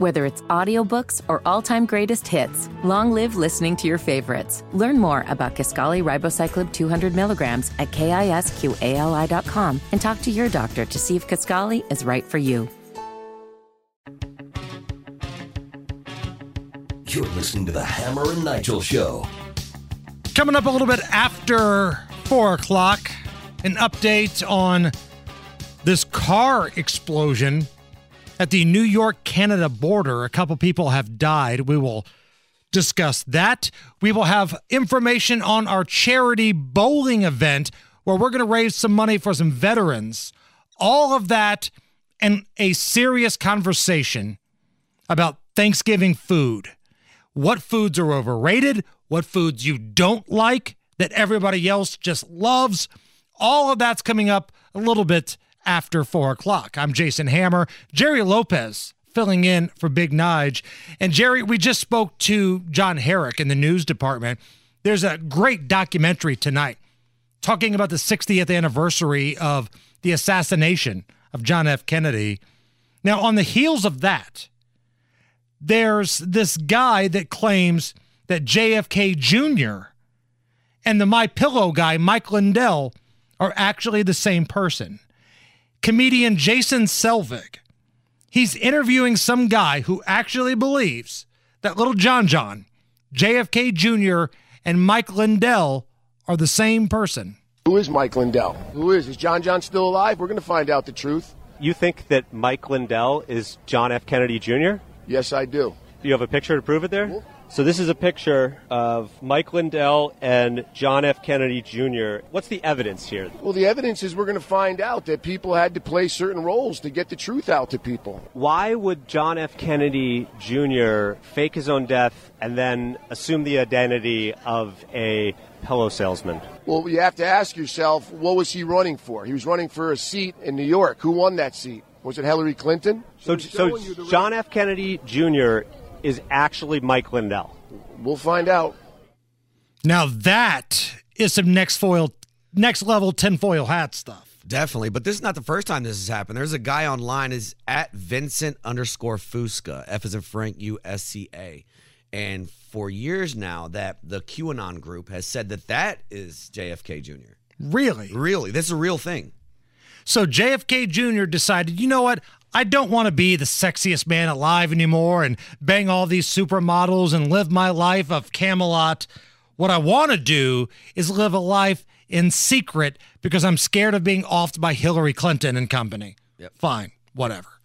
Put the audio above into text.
Whether it's audiobooks or all-time greatest hits, long live listening to your favorites. Learn more about Kisqali Ribociclib 200 milligrams at kisqali.com and talk to your doctor to see if Kisqali is right for you. You're listening to the Hammer and Nigel Show. Coming up a little bit after four o'clock, an update on this car explosion at the New York Canada border. A couple people have died. We will discuss that. We will have information on our charity bowling event where we're going to raise some money for some veterans. All of that and a serious conversation about Thanksgiving food. What foods are overrated? What foods you don't like that everybody else just loves? All of that's coming up a little bit after four o'clock. I'm Jason Hammer, Jerry Lopez filling in for Big Nige. And Jerry, we just spoke to John Herrick in the news department. There's a great documentary tonight talking about the 60th anniversary of the assassination of John F. Kennedy. Now, on the heels of that, there's this guy that claims that JFK Jr. and the My Pillow guy, Mike Lindell, are actually the same person. Comedian Jason Selvig. He's interviewing some guy who actually believes that little John John, JFK Jr., and Mike Lindell are the same person. Who is Mike Lindell? Who is? Is John John still alive? We're going to find out the truth. You think that Mike Lindell is John F. Kennedy Jr.? Yes, I do. Do you have a picture to prove it there? So this is a picture of Mike Lindell and John F. Kennedy Jr. What's the evidence here? Well, the evidence is we're going to find out that people had to play certain roles to get the truth out to people. Why would John F. Kennedy Jr. fake his own death and then assume the identity of a pillow salesman? Well, you have to ask yourself, what was he running for? He was running for a seat in New York. Who won that seat? Was it Hillary Clinton? So, so John F. Kennedy Jr. is actually Mike Lindell. We'll find out. Now that is some next foil, next level tinfoil hat stuff. Definitely, but this is not the first time this has happened. There's a guy online is at Vincent underscore Fusca, F is in Frank U S C A, and for years now that the QAnon group has said that that is JFK Jr. Really? Really, this is a real thing. So JFK Jr. decided, you know what? I don't want to be the sexiest man alive anymore and bang all these supermodels and live my life of Camelot. What I want to do is live a life in secret because I'm scared of being offed by Hillary Clinton and company. Yep. Fine, whatever.